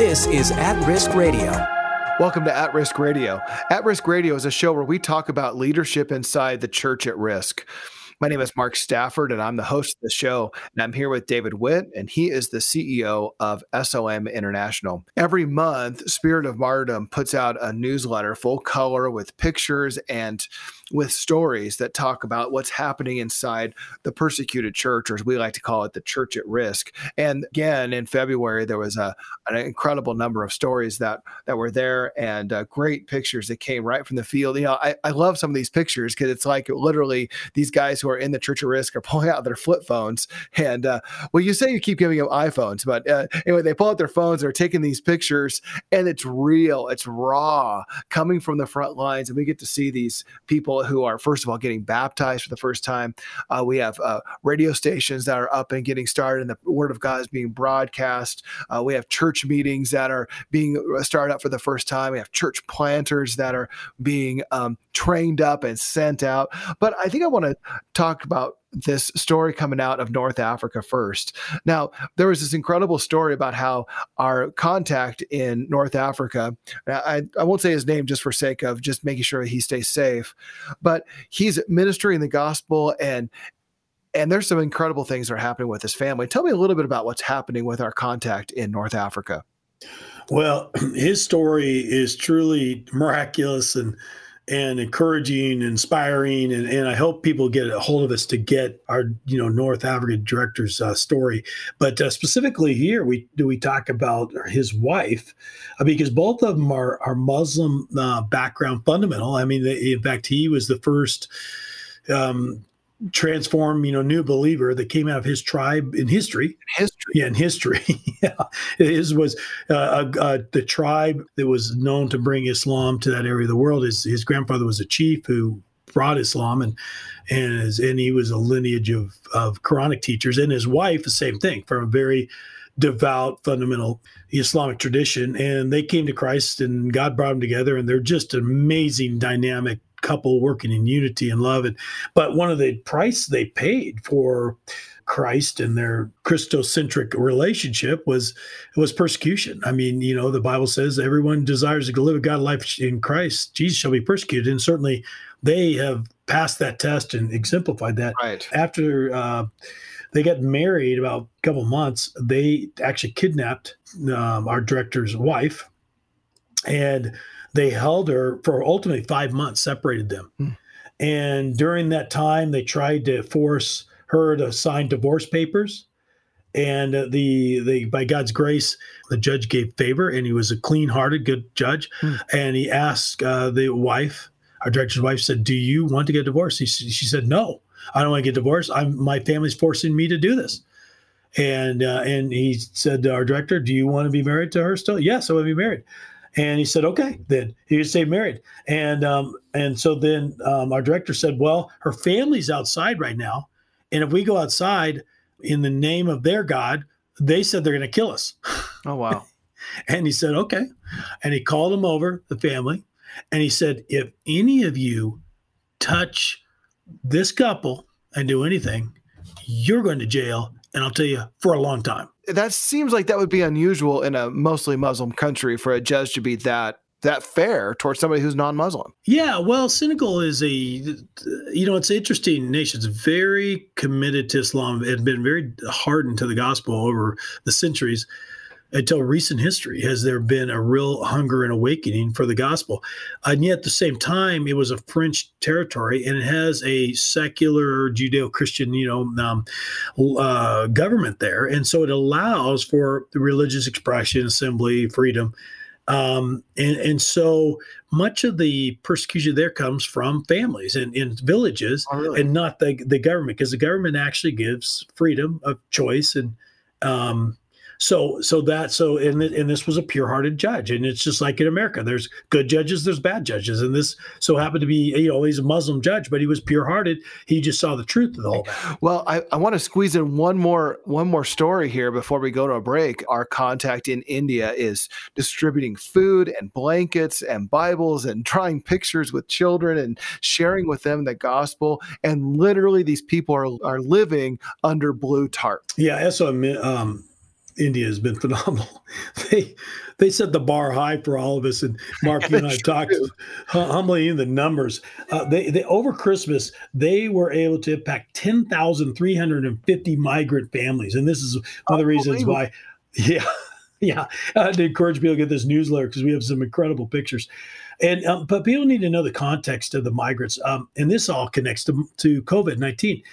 This is At Risk Radio. Welcome to At Risk Radio. At Risk Radio is a show where we talk about leadership inside the church at risk. My name is Mark Stafford, and I'm the host of the show. And I'm here with David Witt, and he is the CEO of SOM International. Every month, Spirit of Martyrdom puts out a newsletter full color with pictures and with stories that talk about what's happening inside the persecuted church, or as we like to call it, the church at risk. And again, in February, there was a, an incredible number of stories that that were there and uh, great pictures that came right from the field. You know, I, I love some of these pictures because it's like literally these guys who are in the church of risk are pulling out their flip phones. And uh, well, you say you keep giving them iPhones, but uh, anyway, they pull out their phones, they're taking these pictures, and it's real, it's raw, coming from the front lines, and we get to see these people who are, first of all, getting baptized for the first time. Uh, we have uh, radio stations that are up and getting started, and the Word of God is being broadcast. Uh, we have church meetings that are being uh, started up for the first time. We have church planters that are being um, trained up and sent out. But I think I want to talk about this story coming out of North Africa first. Now, there was this incredible story about how our contact in North Africa, I, I won't say his name just for sake of just making sure he stays safe, but he's ministering the gospel and and there's some incredible things that are happening with his family. Tell me a little bit about what's happening with our contact in North Africa. Well, his story is truly miraculous and and encouraging, inspiring, and, and I hope people get a hold of us to get our you know North Africa director's uh, story. But uh, specifically here, we do we talk about his wife uh, because both of them are are Muslim uh, background fundamental. I mean, in fact, he was the first um, transform, you know, new believer that came out of his tribe in history. History, in history. yeah, his was uh, uh, the tribe that was known to bring Islam to that area of the world. His his grandfather was a chief who brought Islam, and and his, and he was a lineage of of Quranic teachers, and his wife the same thing from a very devout fundamental Islamic tradition, and they came to Christ, and God brought them together, and they're just an amazing dynamic couple working in unity and love. And but one of the price they paid for Christ and their Christocentric relationship was was persecution. I mean, you know, the Bible says everyone desires to live a God life in Christ. Jesus shall be persecuted, and certainly they have passed that test and exemplified that. Right after. Uh, they got married about a couple months. They actually kidnapped um, our director's wife, and they held her for ultimately five months, separated them. Mm. And during that time, they tried to force her to sign divorce papers. And uh, the the by God's grace, the judge gave favor, and he was a clean-hearted, good judge. Mm. And he asked uh, the wife, our director's wife, said, "Do you want to get divorced?" He, she said, "No, I don't want to get divorced. I'm my family's forcing me to do this." And uh, and he said to our director, "Do you want to be married to her still?" Yes, I want to be married. And he said, okay, then he would stay married. And um, and so then um, our director said, well, her family's outside right now, and if we go outside in the name of their God, they said they're going to kill us. Oh wow! and he said, okay, and he called them over, the family, and he said, if any of you touch this couple and do anything, you're going to jail, and I'll tell you for a long time that seems like that would be unusual in a mostly Muslim country for a judge to be that that fair towards somebody who's non-Muslim. Yeah, well, Senegal is a you know it's an interesting nation. It's very committed to Islam. Had been very hardened to the gospel over the centuries until recent history has there been a real hunger and awakening for the gospel. And yet at the same time it was a french territory and it has a secular judeo-christian you know um, uh, government there. And so it allows for religious expression assembly freedom. Um, and, and so much of the persecution there comes from families and in villages oh, really? and not the, the government because the government actually gives freedom of choice and um, so so that so and and this was a pure-hearted judge, and it's just like in America, there's good judges, there's bad judges, and this so happened to be you know he's a Muslim judge, but he was pure-hearted. He just saw the truth of the whole. Thing. Well, I, I want to squeeze in one more one more story here before we go to a break. Our contact in India is distributing food and blankets and Bibles and drawing pictures with children and sharing with them the gospel. And literally, these people are are living under blue tarp. Yeah, so um, India has been phenomenal. They they set the bar high for all of us. And Mark, you and I talked humbly in the numbers. Uh, they, they over Christmas they were able to impact ten thousand three hundred and fifty migrant families, and this is one of the reasons why. Yeah, yeah. I had to encourage people to get this newsletter because we have some incredible pictures. And um, but people need to know the context of the migrants, um, and this all connects to, to COVID nineteen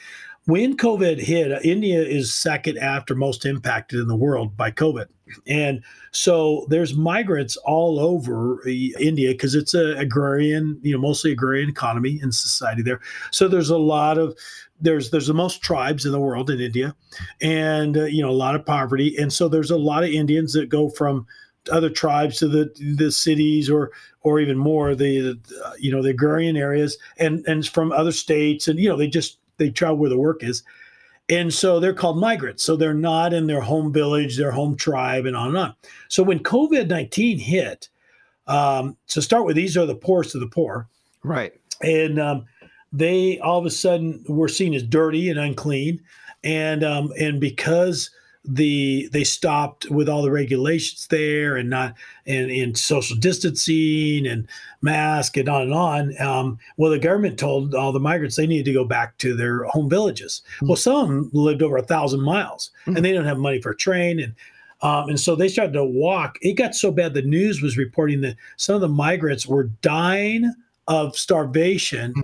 when COVID hit, uh, India is second after most impacted in the world by COVID. And so there's migrants all over uh, India because it's a agrarian, you know, mostly agrarian economy and society there. So there's a lot of there's there's the most tribes in the world in India, and uh, you know a lot of poverty, and so there's a lot of Indians that go from other tribes to the the cities or or even more the uh, you know the agrarian areas and and from other states and you know they just they travel where the work is. And so they're called migrants. So they're not in their home village, their home tribe, and on and on. So when COVID 19 hit, um, to start with, these are the poorest of the poor. Right. And um, they all of a sudden were seen as dirty and unclean. And um, and because the they stopped with all the regulations there and not and in social distancing and mask and on and on. Um, well, the government told all the migrants they needed to go back to their home villages. Mm-hmm. Well, some lived over a thousand miles mm-hmm. and they don't have money for a train and. Um, and so they started to walk. It got so bad the news was reporting that some of the migrants were dying of starvation mm-hmm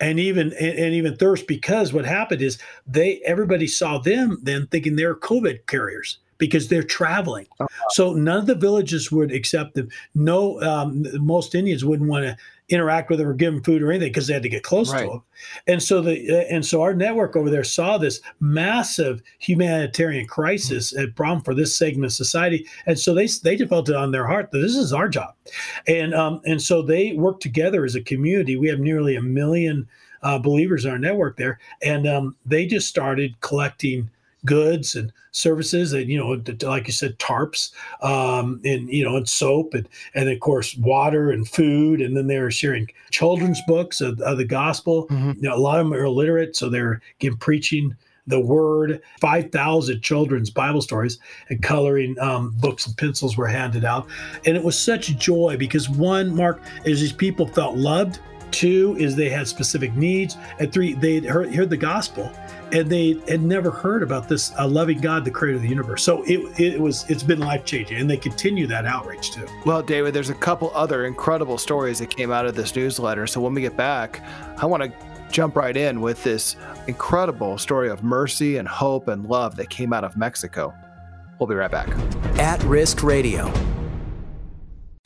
and even and, and, even thirst because what happened is they everybody saw them then thinking they're covid carriers because they're traveling uh-huh. so none of the villages would accept them no um, most indians wouldn't want to interact with them or give them food or anything because they had to get close right. to them. And so the and so our network over there saw this massive humanitarian crisis mm-hmm. and problem for this segment of society. And so they they developed it on their heart that this is our job. And um and so they work together as a community. We have nearly a million uh, believers in our network there. And um, they just started collecting goods and services and you know like you said tarps um, and you know and soap and and of course water and food. And then they're sharing children's books of, of the gospel. Mm-hmm. you know, a lot of them are illiterate so they're again preaching the word. 5000 children's bible stories and coloring um, books and pencils were handed out. And it was such joy because one mark is these people felt loved. Two is they had specific needs. And three they heard, heard the gospel and they had never heard about this uh, loving God, the creator of the universe. So it, it was it's been life changing, and they continue that outreach too. Well, David, there's a couple other incredible stories that came out of this newsletter. So when we get back, I want to jump right in with this incredible story of mercy and hope and love that came out of Mexico. We'll be right back. At Risk Radio.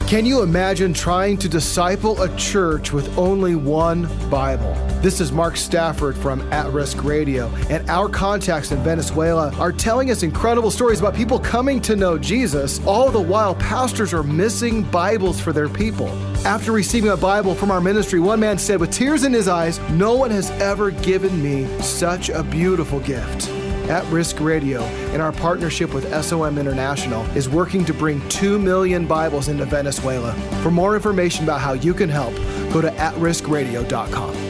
Can you imagine trying to disciple a church with only one Bible? This is Mark Stafford from At Risk Radio, and our contacts in Venezuela are telling us incredible stories about people coming to know Jesus, all the while pastors are missing Bibles for their people. After receiving a Bible from our ministry, one man said with tears in his eyes, No one has ever given me such a beautiful gift. At Risk Radio, in our partnership with SOM International, is working to bring 2 million Bibles into Venezuela. For more information about how you can help, go to atriskradio.com.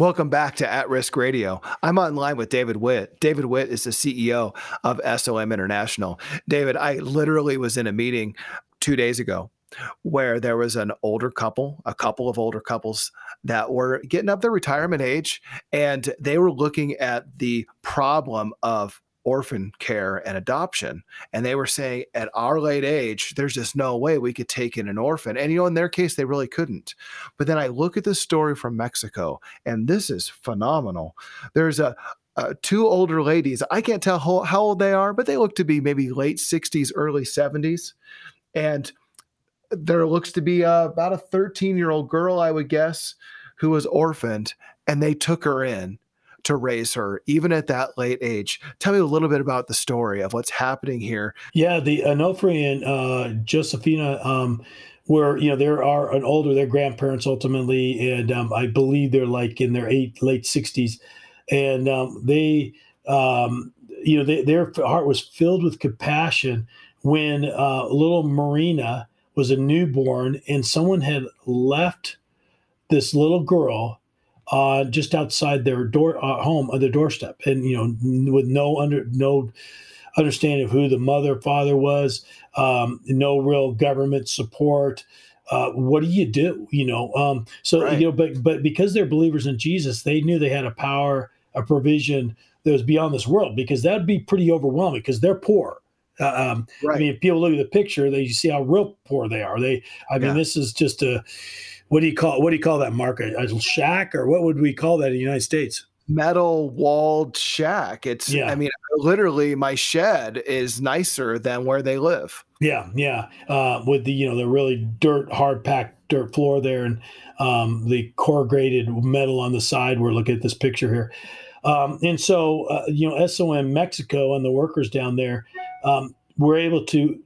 Welcome back to At Risk Radio. I'm online with David Witt. David Witt is the CEO of SOM International. David, I literally was in a meeting two days ago where there was an older couple, a couple of older couples that were getting up their retirement age, and they were looking at the problem of orphan care and adoption. And they were saying, at our late age, there's just no way we could take in an orphan. And, you know, in their case, they really couldn't. But then I look at this story from Mexico, and this is phenomenal. There's a, uh, two older ladies. I can't tell how, how, old they are, but they look to be maybe late 60s, early 70s. And there looks to be uh, about a 13 year old girl, I would guess, who was orphaned, and they took her in to raise her, even at that late age. Tell me a little bit about the story of what's happening here. Yeah, the Onofre and uh, Josefina, um, where you know there are an older, their grandparents ultimately, and um, I believe they're like in their eight late sixties, and um, they, um, you know, they, their heart was filled with compassion when uh, little Marina was a newborn, and someone had left this little girl uh, just outside their door uh, home on their doorstep, and you know, with no under no understanding of who the mother, father was, um, no real government support. Uh, what do you do? You know, um, so right. you know, but but because they're believers in Jesus, they knew they had a power, a provision that was beyond this world. Because that'd be pretty overwhelming. Because they're poor. Uh, um, right. I mean, if people look at the picture, they see how real poor they are. They, I mean, yeah. this is just a what do you call what do you call that market? A shack, or what would we call that in the United States? metal walled shack. It's yeah. I mean, literally my shed is nicer than where they live. Yeah, yeah. Uh, with the you know the really dirt hard packed dirt floor there and um, the corrugated metal on the side. We're looking at this picture here. Um, and so uh, you know SOM Mexico and the workers down there um, were able to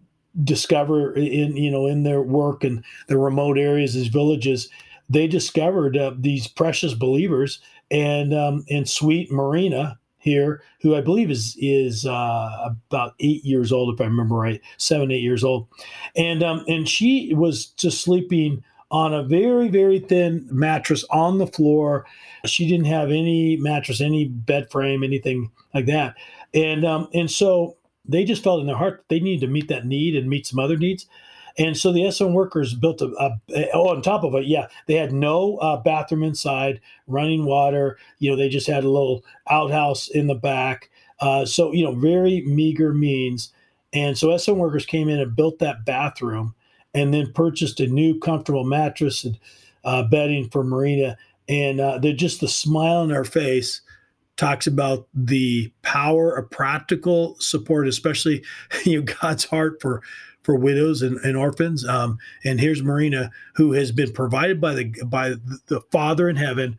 discover in you know in their work and the remote areas, these villages, they discovered uh, these precious believers and um, and sweet Marina here, who I believe is is uh, about eight years old, if I remember right, seven eight years old, and um, and she was just sleeping on a very very thin mattress on the floor. She didn't have any mattress, any bed frame, anything like that, and um, and so they just felt in their heart they needed to meet that need and meet some other needs. And so the SOM workers built a, a, oh, on top of it, yeah, they had no uh, bathroom inside, running water. You know, they just had a little outhouse in the back. Uh, so, you know, very meager means. And so SOM workers came in and built that bathroom and then purchased a new comfortable mattress and uh, bedding for Marina. And uh, they're just the smile on her face talks about the power of practical support, especially you know God's heart for for widows and, and orphans. Um, and here's Marina, who has been provided by the by the Father in heaven,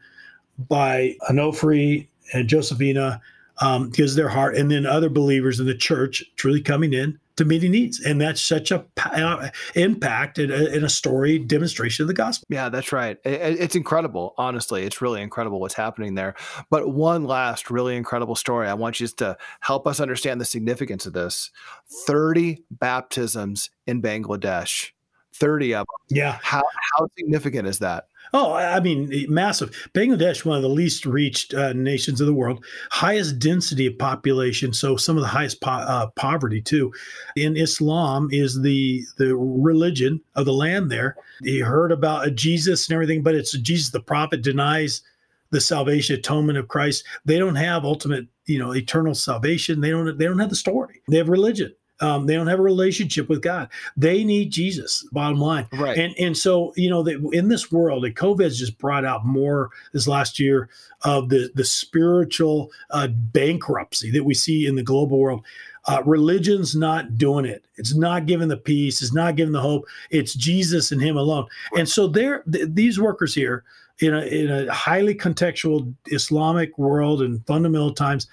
by Onofre and Josephina, um, because their heart, and then other believers in the church truly coming in to meeting needs. And that's such a uh, impact in a, in a, story demonstration of the gospel. Yeah, that's right. It, it's incredible. Honestly, it's really incredible what's happening there. But one last really incredible story. I want you to help us understand the significance of this 30 baptisms in Bangladesh. 30 of them. Yeah. How, how significant is that? Oh, I mean, massive. Bangladesh, one of the least reached uh, nations of the world, highest density of population, so some of the highest po- uh, poverty too. In Islam is the the religion of the land there. You heard about Jesus and everything, but it's Jesus the prophet denies the salvation atonement of Christ. They don't have ultimate, you know, eternal salvation. They don't they don't have the story. They have religion. Um, they don't have a relationship with God. They need Jesus. Bottom line, right? And and so you know that in this world, that COVID has just brought out more this last year of the the spiritual uh, bankruptcy that we see in the global world. Uh, religion's not doing it. It's not giving the peace. It's not giving the hope. It's Jesus and Him alone. And so they're th- these workers here in a in a highly contextual Islamic world and fundamental times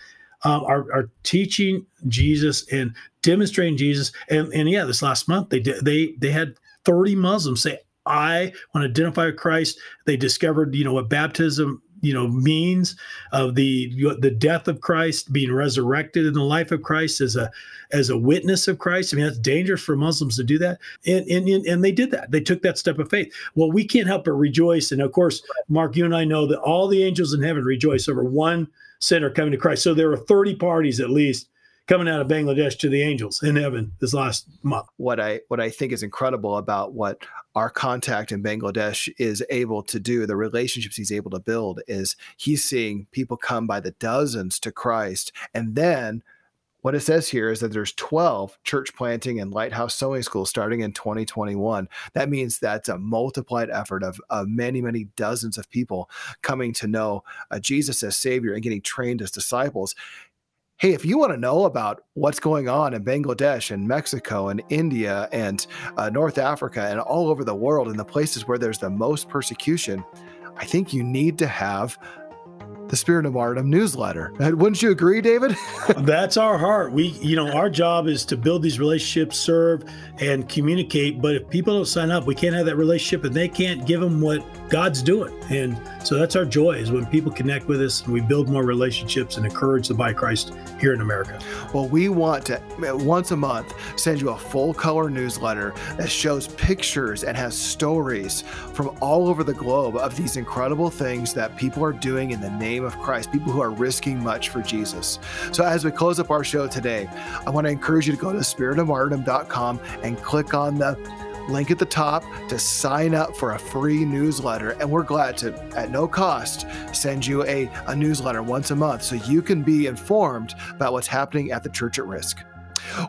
um, are, are teaching Jesus and demonstrating Jesus. And, and yeah, this last month they did, they they had 30 Muslims say, I want to identify with Christ. They discovered, you know, what baptism, you know, means of the the death of Christ, being resurrected in the life of Christ as a as a witness of Christ. I mean, that's dangerous for Muslims to do that, and and and they did that. They took that step of faith. Well, we can't help but rejoice, and of course, Mark, you and I know that all the angels in heaven rejoice over one sinner coming to Christ. So there are 30 parties at least coming out of Bangladesh to the angels in heaven this last month. What I what I think is incredible about what our contact in Bangladesh is able to do, the relationships he's able to build is he's seeing people come by the dozens to Christ. And then what it says here is that there's 12 church planting and lighthouse sewing schools starting in 2021 that means that's a multiplied effort of, of many many dozens of people coming to know uh, jesus as savior and getting trained as disciples hey if you want to know about what's going on in bangladesh and mexico and india and uh, north africa and all over the world in the places where there's the most persecution i think you need to have the Spirit of Martyrdom newsletter. Wouldn't you agree, David? That's our heart. We, you know, our job is to build these relationships, serve, and communicate. But if people don't sign up, we can't have that relationship, and they can't give them what God's doing. And so that's our joy is when people connect with us and we build more relationships and encourage the body Christ here in America. Well, we want to once a month send you a full color newsletter that shows pictures and has stories from all over the globe of these incredible things that people are doing in the name of Christ, people who are risking much for Jesus. So as we close up our show today, I want to encourage you to go to spiritofmartyrdom.com and click on the link at the top to sign up for a free newsletter. And we're glad to, at no cost, send you a, a newsletter once a month so you can be informed about what's happening at the church at risk.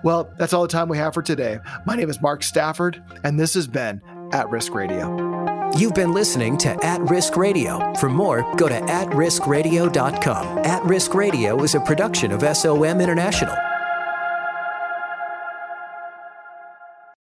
Well, that's all the time we have for today. My name is Mark Stafford, and this has been At Risk Radio. You've been listening to At Risk Radio. For more, go to atriskradio.com. At Risk Radio is a production of SOM International.